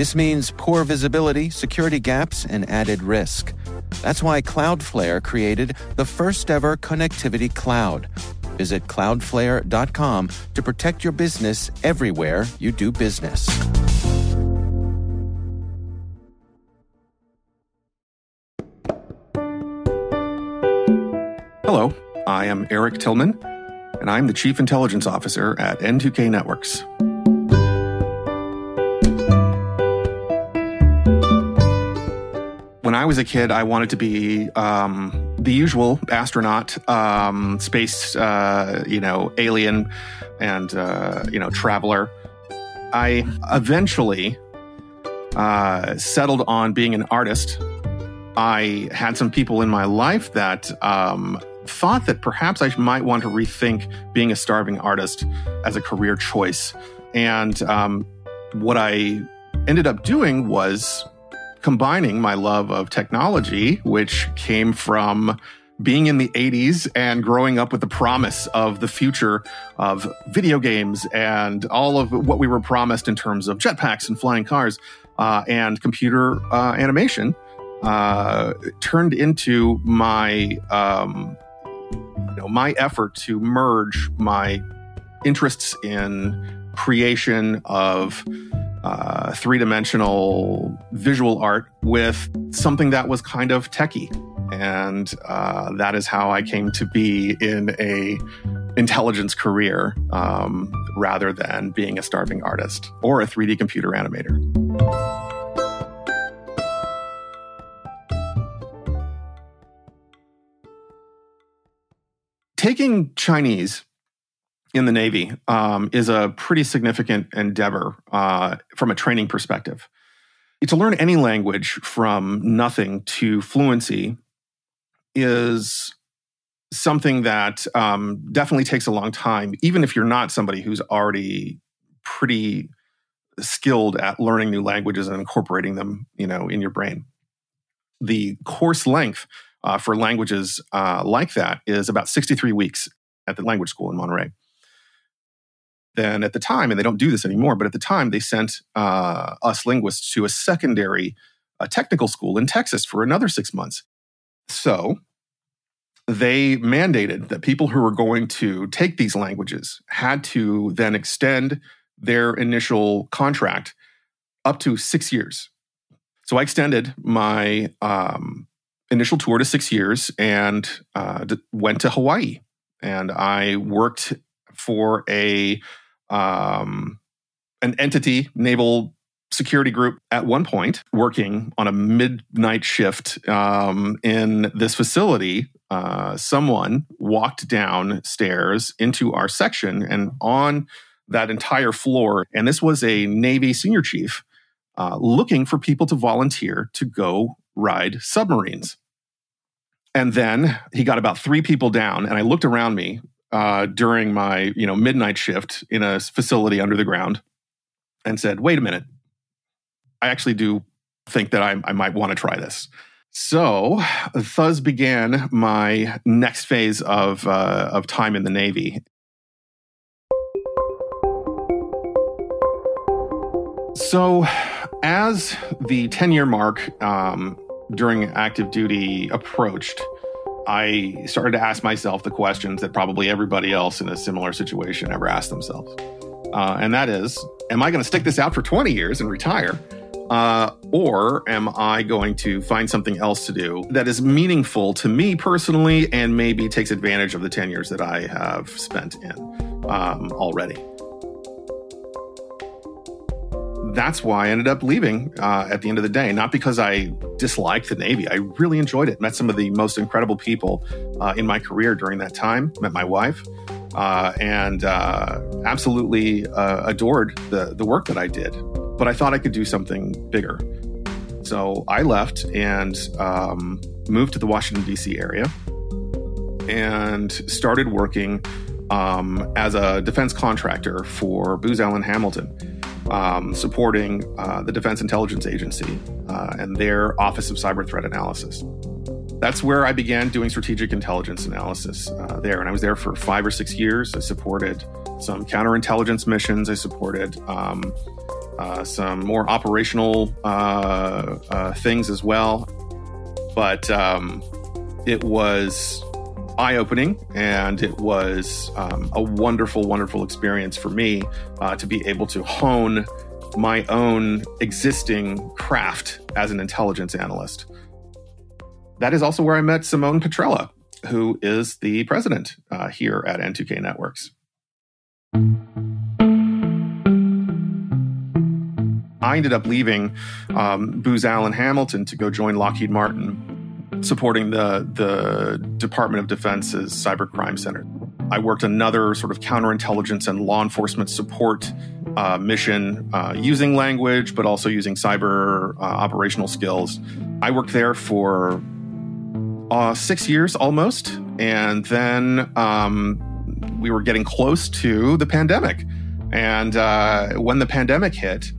This means poor visibility, security gaps, and added risk. That's why Cloudflare created the first ever connectivity cloud. Visit cloudflare.com to protect your business everywhere you do business. Hello, I am Eric Tillman, and I'm the Chief Intelligence Officer at N2K Networks. Was a kid, I wanted to be um, the usual astronaut, um, space, uh, you know, alien, and uh, you know, traveler. I eventually uh, settled on being an artist. I had some people in my life that um, thought that perhaps I might want to rethink being a starving artist as a career choice. And um, what I ended up doing was combining my love of technology, which came from being in the 80s and growing up with the promise of the future of video games and all of what we were promised in terms of jetpacks and flying cars uh, and computer uh, animation, uh, turned into my um, you know my effort to merge my interests in creation of uh, three dimensional visual art with something that was kind of techie. And uh, that is how I came to be in a intelligence career um, rather than being a starving artist or a 3D computer animator. Taking Chinese in the Navy um, is a pretty significant endeavor uh, from a training perspective. To learn any language from nothing to fluency is something that um, definitely takes a long time, even if you're not somebody who's already pretty skilled at learning new languages and incorporating them, you know, in your brain. The course length uh, for languages uh, like that is about 63 weeks at the language school in Monterey then at the time, and they don't do this anymore, but at the time they sent uh, us linguists to a secondary uh, technical school in Texas for another six months. So they mandated that people who were going to take these languages had to then extend their initial contract up to six years. So I extended my um, initial tour to six years and uh, went to Hawaii. And I worked for a um, an entity, naval security group, at one point working on a midnight shift um, in this facility. Uh, someone walked downstairs into our section and on that entire floor, and this was a Navy senior chief uh, looking for people to volunteer to go ride submarines. And then he got about three people down, and I looked around me uh, during my you know midnight shift in a facility under the ground and said, "Wait a minute, I actually do think that I, I might want to try this." So, thus began my next phase of uh, of time in the Navy. So, as the ten year mark um, during active duty approached, I started to ask myself the questions that probably everybody else in a similar situation ever asked themselves. Uh, and that is, am I going to stick this out for 20 years and retire? Uh, or am I going to find something else to do that is meaningful to me personally and maybe takes advantage of the 10 years that I have spent in um, already? That's why I ended up leaving uh, at the end of the day. Not because I disliked the Navy. I really enjoyed it. Met some of the most incredible people uh, in my career during that time. Met my wife, uh, and uh, absolutely uh, adored the the work that I did. But I thought I could do something bigger. So I left and um, moved to the Washington, D.C. area and started working um, as a defense contractor for Booz Allen Hamilton, um, supporting uh, the Defense Intelligence Agency uh, and their Office of Cyber Threat Analysis. That's where I began doing strategic intelligence analysis uh, there. And I was there for five or six years. I supported some counterintelligence missions. I supported um, uh, some more operational uh, uh things as well. But um, it was eye opening and it was um, a wonderful, wonderful experience for me uh, to be able to hone my own existing craft as an intelligence analyst. That is also where I met Simone Petrella, who is the president uh, here at N2K Networks. I ended up leaving um, Booz Allen Hamilton to go join Lockheed Martin, supporting the, the Department of Defense's Cybercrime Center. I worked another sort of counterintelligence and law enforcement support uh, mission uh, using language, but also using cyber uh, operational skills. I worked there for uh, six years almost. And then um, we were getting close to the pandemic. And uh, when the pandemic hit,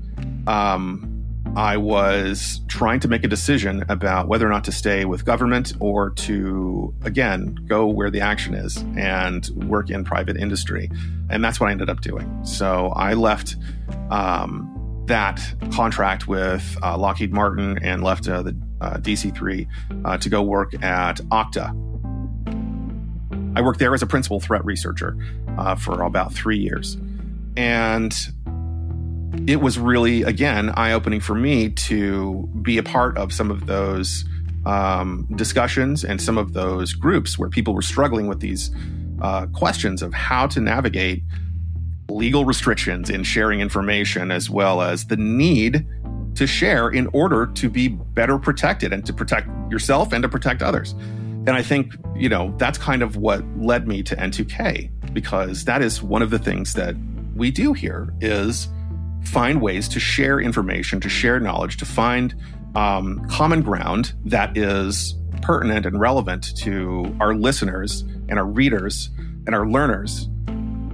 um, I was trying to make a decision about whether or not to stay with government or to, again, go where the action is and work in private industry. And that's what I ended up doing. So I left um, that contract with uh, Lockheed Martin and left uh, the uh, DC3 uh, to go work at Okta. I worked there as a principal threat researcher uh, for about three years. And it was really, again, eye opening for me to be a part of some of those um, discussions and some of those groups where people were struggling with these uh, questions of how to navigate legal restrictions in sharing information, as well as the need to share in order to be better protected and to protect yourself and to protect others. And I think, you know, that's kind of what led me to N2K because that is one of the things that we do here is find ways to share information, to share knowledge, to find um, common ground that is pertinent and relevant to our listeners and our readers and our learners,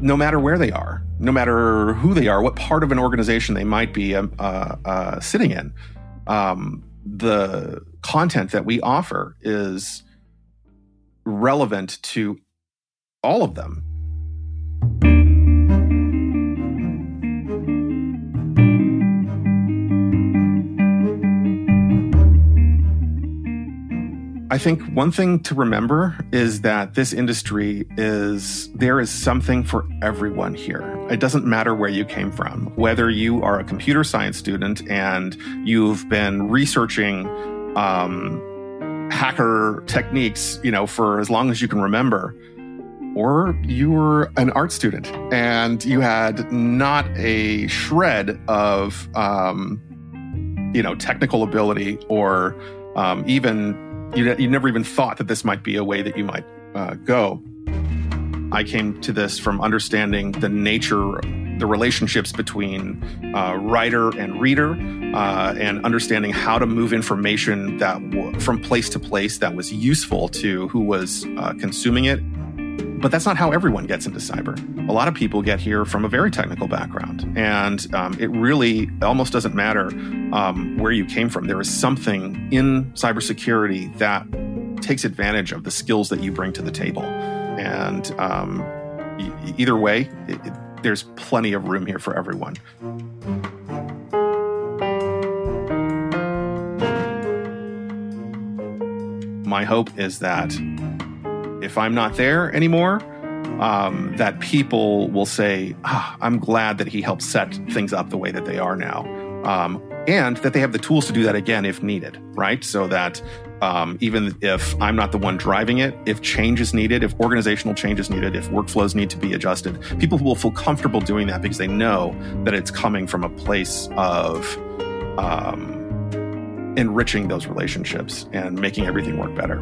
no matter where they are no matter who they are, what part of an organization they might be um, uh, uh, sitting in. Um, the content that we offer is relevant to all of them. I think one thing to remember is that this industry is, there is something for everyone here. It doesn't matter where you came from, whether you are a computer science student and you've been researching, um, hacker techniques, you know, for as long as you can remember, or you were an art student and you had not a shred of, um, you know, technical ability or um, even you, you never even thought that this might be a way that you might uh, go. I came to this from understanding the nature, the relationships between uh, writer and reader, uh, and understanding how to move information that w- from place to place that was useful to who was uh, consuming it but that's not how everyone gets into cyber. A lot of people get here from a very technical background, and um, it really almost doesn't matter um, where you came from. There is something in cybersecurity that takes advantage of the skills that you bring to the table. And um, either way, it, it, there's plenty of room here for everyone. My hope is that if I'm not there anymore, um, that people will say, ah, I'm glad that he helped set things up the way that they are now. Um, and that they have the tools to do that again if needed, right? So that um, even if I'm not the one driving it, if change is needed, if organizational change is needed, if workflows need to be adjusted, people will feel comfortable doing that because they know that it's coming from a place of um, enriching those relationships and making everything work better.